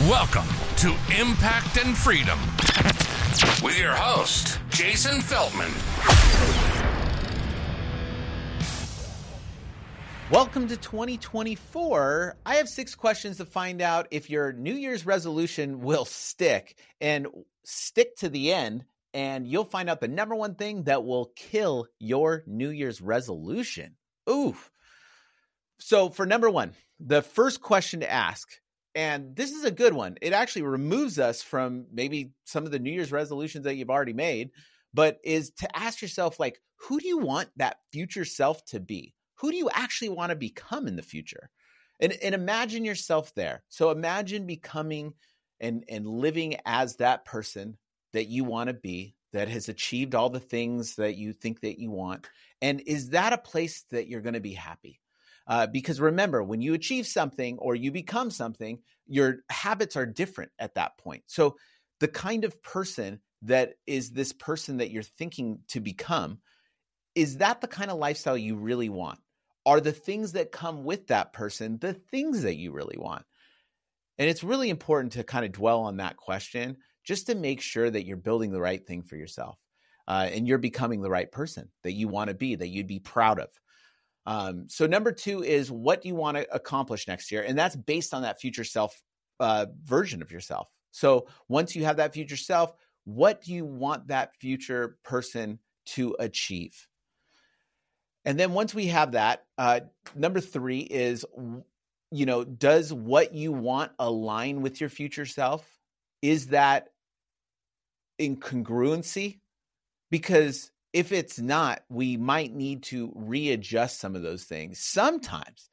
Welcome to Impact and Freedom with your host, Jason Feltman. Welcome to 2024. I have six questions to find out if your New Year's resolution will stick and stick to the end. And you'll find out the number one thing that will kill your New Year's resolution. Oof. So, for number one, the first question to ask and this is a good one. It actually removes us from maybe some of the New Year's resolutions that you've already made, but is to ask yourself, like, who do you want that future self to be? Who do you actually want to become in the future? And, and imagine yourself there. So imagine becoming and, and living as that person that you want to be, that has achieved all the things that you think that you want. And is that a place that you're going to be happy? Uh, because remember, when you achieve something or you become something, your habits are different at that point. So, the kind of person that is this person that you're thinking to become, is that the kind of lifestyle you really want? Are the things that come with that person the things that you really want? And it's really important to kind of dwell on that question just to make sure that you're building the right thing for yourself uh, and you're becoming the right person that you want to be, that you'd be proud of. Um, so number two is what do you want to accomplish next year, and that's based on that future self uh, version of yourself. So once you have that future self, what do you want that future person to achieve? And then once we have that, uh, number three is, you know, does what you want align with your future self? Is that in congruency? Because if it's not, we might need to readjust some of those things. Sometimes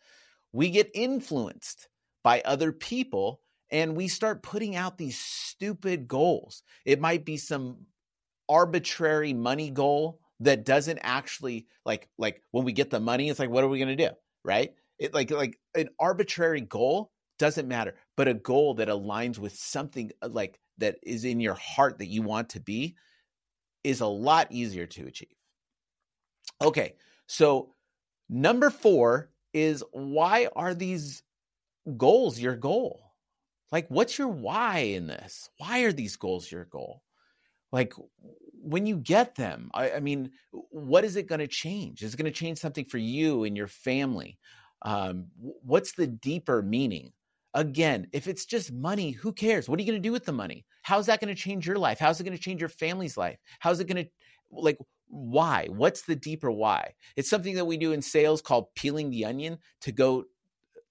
we get influenced by other people and we start putting out these stupid goals. It might be some arbitrary money goal that doesn't actually like like when we get the money it's like what are we going to do, right? It like like an arbitrary goal doesn't matter, but a goal that aligns with something uh, like that is in your heart that you want to be is a lot easier to achieve. Okay, so number four is why are these goals your goal? Like, what's your why in this? Why are these goals your goal? Like, when you get them, I, I mean, what is it going to change? Is it going to change something for you and your family? Um, what's the deeper meaning? Again, if it's just money, who cares? What are you going to do with the money? How's that going to change your life? How's it going to change your family's life? How's it going to, like, why? What's the deeper why? It's something that we do in sales called peeling the onion to go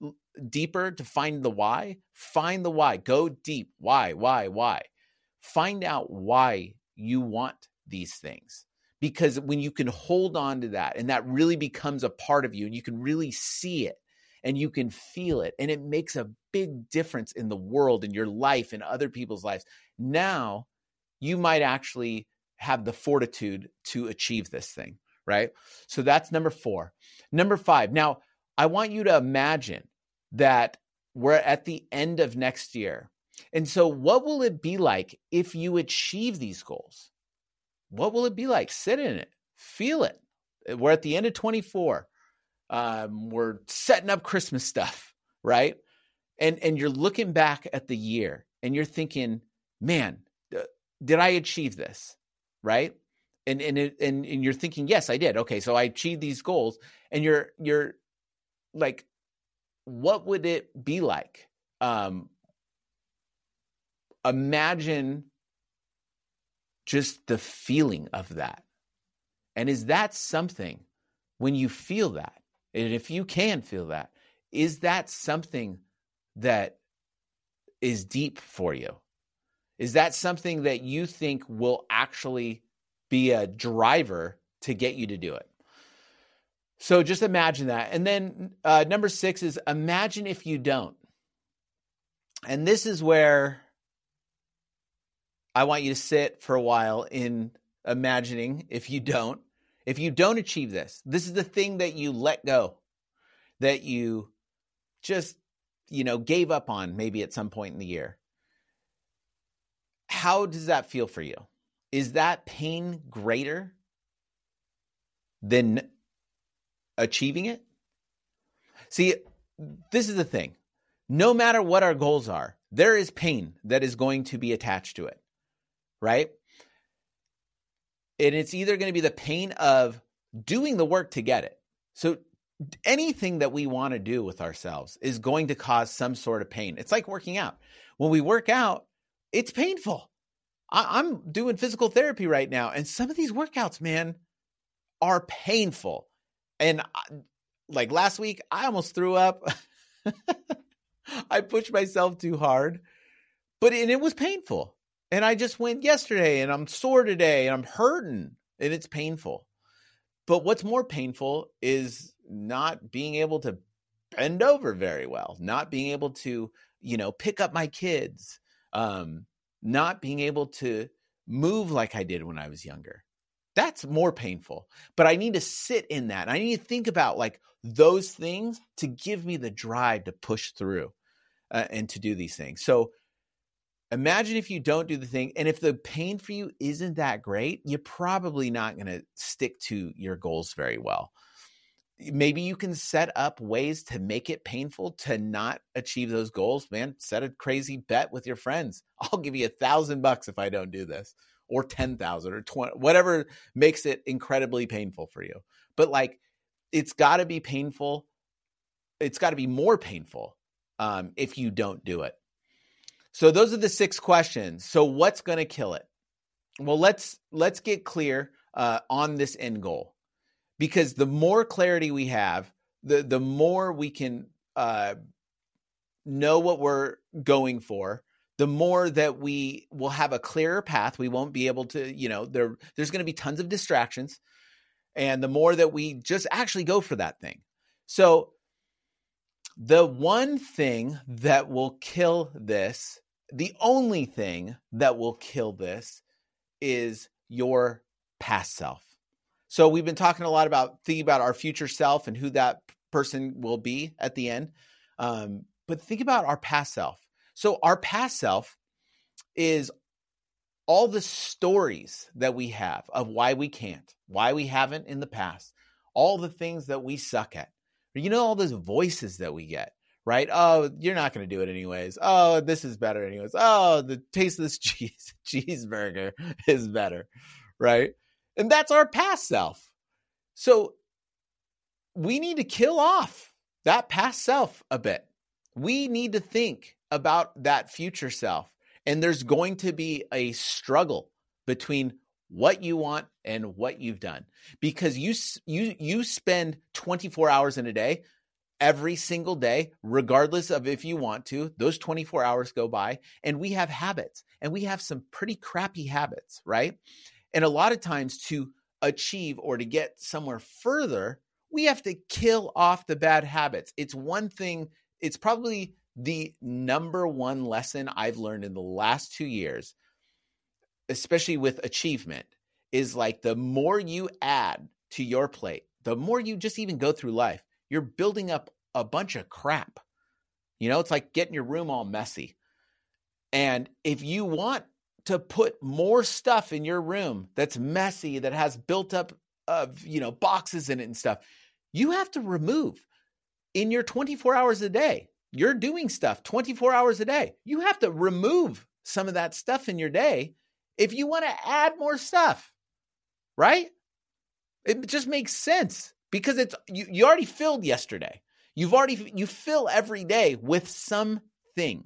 uh, deeper to find the why. Find the why. Go deep. Why, why, why? Find out why you want these things. Because when you can hold on to that and that really becomes a part of you and you can really see it, and you can feel it and it makes a big difference in the world in your life in other people's lives. Now you might actually have the fortitude to achieve this thing right? So that's number 4 number 5 now i want you to imagine that we're at the end of next year and so what will it be like if you achieve these goals? What will it be like? Sit in it. Feel it. We're at the end of 24 um, we're setting up Christmas stuff, right? And and you're looking back at the year and you're thinking, man, did I achieve this, right? And and it, and and you're thinking, yes, I did. Okay, so I achieved these goals, and you're you're like, what would it be like? Um, imagine just the feeling of that. And is that something when you feel that and if you can feel that, is that something that is deep for you? Is that something that you think will actually be a driver to get you to do it? So just imagine that. And then uh, number six is imagine if you don't. And this is where I want you to sit for a while in imagining if you don't. If you don't achieve this, this is the thing that you let go, that you just, you know, gave up on maybe at some point in the year. How does that feel for you? Is that pain greater than achieving it? See, this is the thing. no matter what our goals are, there is pain that is going to be attached to it, right? And it's either going to be the pain of doing the work to get it. So anything that we want to do with ourselves is going to cause some sort of pain. It's like working out. When we work out, it's painful. I- am doing physical therapy right now, and some of these workouts, man, are painful. And I, like last week, I almost threw up. I pushed myself too hard, but and it was painful. And I just went yesterday and I'm sore today and I'm hurting and it's painful. But what's more painful is not being able to bend over very well, not being able to, you know, pick up my kids, um, not being able to move like I did when I was younger. That's more painful. But I need to sit in that. I need to think about like those things to give me the drive to push through uh, and to do these things. So imagine if you don't do the thing and if the pain for you isn't that great, you're probably not going to stick to your goals very well. Maybe you can set up ways to make it painful to not achieve those goals, man. Set a crazy bet with your friends. I'll give you a thousand bucks if I don't do this or 10,000 or 20, whatever makes it incredibly painful for you. But like, it's got to be painful. It's got to be more painful um, if you don't do it. So those are the six questions. So what's going to kill it? Well, let's let's get clear uh, on this end goal, because the more clarity we have, the the more we can uh, know what we're going for, the more that we will have a clearer path. We won't be able to, you know, there there's going to be tons of distractions, and the more that we just actually go for that thing. So the one thing that will kill this, the only thing that will kill this is your past self. So we've been talking a lot about thinking about our future self and who that person will be at the end. Um, but think about our past self. So our past self is all the stories that we have of why we can't, why we haven't in the past, all the things that we suck at. You know, all those voices that we get, right? Oh, you're not going to do it anyways. Oh, this is better anyways. Oh, the taste of this cheese cheeseburger is better, right? And that's our past self. So we need to kill off that past self a bit. We need to think about that future self. And there's going to be a struggle between what you want and what you've done because you you you spend 24 hours in a day every single day regardless of if you want to those 24 hours go by and we have habits and we have some pretty crappy habits right? And a lot of times to achieve or to get somewhere further we have to kill off the bad habits. It's one thing it's probably the number one lesson I've learned in the last 2 years especially with achievement, is like the more you add to your plate, the more you just even go through life, you're building up a bunch of crap. You know, it's like getting your room all messy. And if you want to put more stuff in your room that's messy, that has built up of, you know, boxes in it and stuff, you have to remove in your 24 hours a day. You're doing stuff 24 hours a day. You have to remove some of that stuff in your day if you want to add more stuff, right? It just makes sense because it's you, you already filled yesterday. You've already you fill every day with something.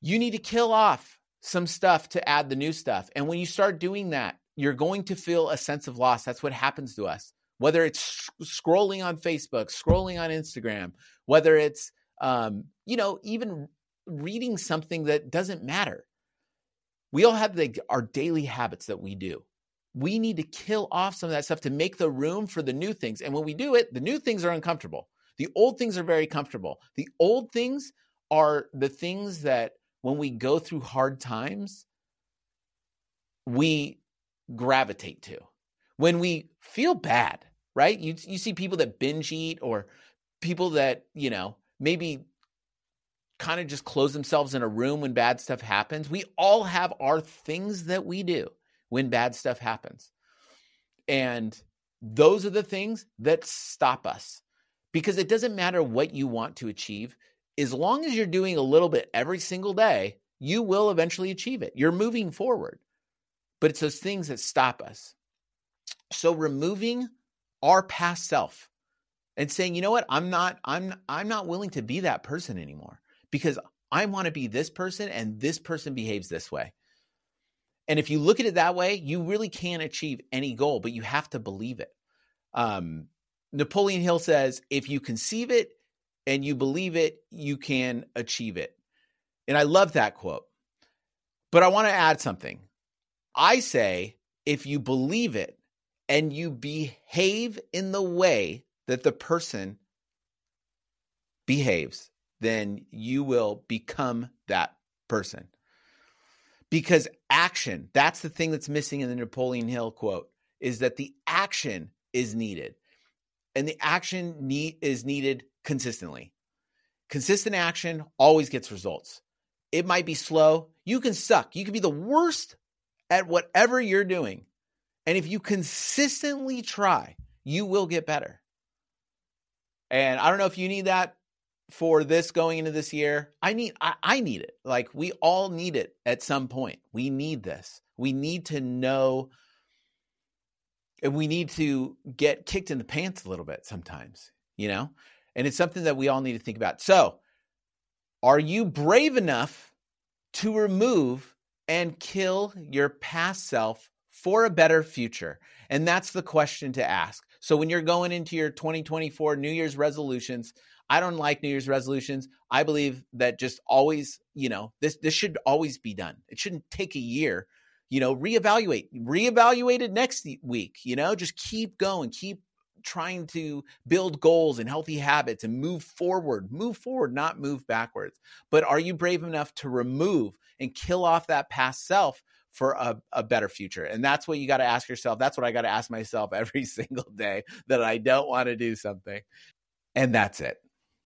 You need to kill off some stuff to add the new stuff. And when you start doing that, you're going to feel a sense of loss. That's what happens to us. Whether it's scrolling on Facebook, scrolling on Instagram, whether it's um, you know, even reading something that doesn't matter. We all have the, our daily habits that we do. We need to kill off some of that stuff to make the room for the new things. And when we do it, the new things are uncomfortable. The old things are very comfortable. The old things are the things that when we go through hard times, we gravitate to. When we feel bad, right? You, you see people that binge eat or people that, you know, maybe kind of just close themselves in a room when bad stuff happens. We all have our things that we do when bad stuff happens. And those are the things that stop us because it doesn't matter what you want to achieve. as long as you're doing a little bit every single day, you will eventually achieve it. You're moving forward. But it's those things that stop us. So removing our past self and saying, "You know what? I'm not I'm I'm not willing to be that person anymore because I want to be this person and this person behaves this way." And if you look at it that way, you really can't achieve any goal, but you have to believe it. Um, Napoleon Hill says, if you conceive it and you believe it, you can achieve it. And I love that quote. But I want to add something. I say, if you believe it and you behave in the way that the person behaves, then you will become that person. Because action, that's the thing that's missing in the Napoleon Hill quote, is that the action is needed. And the action need, is needed consistently. Consistent action always gets results. It might be slow. You can suck. You can be the worst at whatever you're doing. And if you consistently try, you will get better. And I don't know if you need that for this going into this year. I need I, I need it. Like we all need it at some point. We need this. We need to know and we need to get kicked in the pants a little bit sometimes, you know? And it's something that we all need to think about. So, are you brave enough to remove and kill your past self for a better future? And that's the question to ask. So, when you're going into your 2024 New Year's resolutions, I don't like New Year's resolutions. I believe that just always, you know, this this should always be done. It shouldn't take a year you know, reevaluate, reevaluate it next week, you know, just keep going, keep trying to build goals and healthy habits and move forward, move forward, not move backwards. But are you brave enough to remove and kill off that past self for a, a better future? And that's what you got to ask yourself. That's what I got to ask myself every single day that I don't want to do something. And that's it.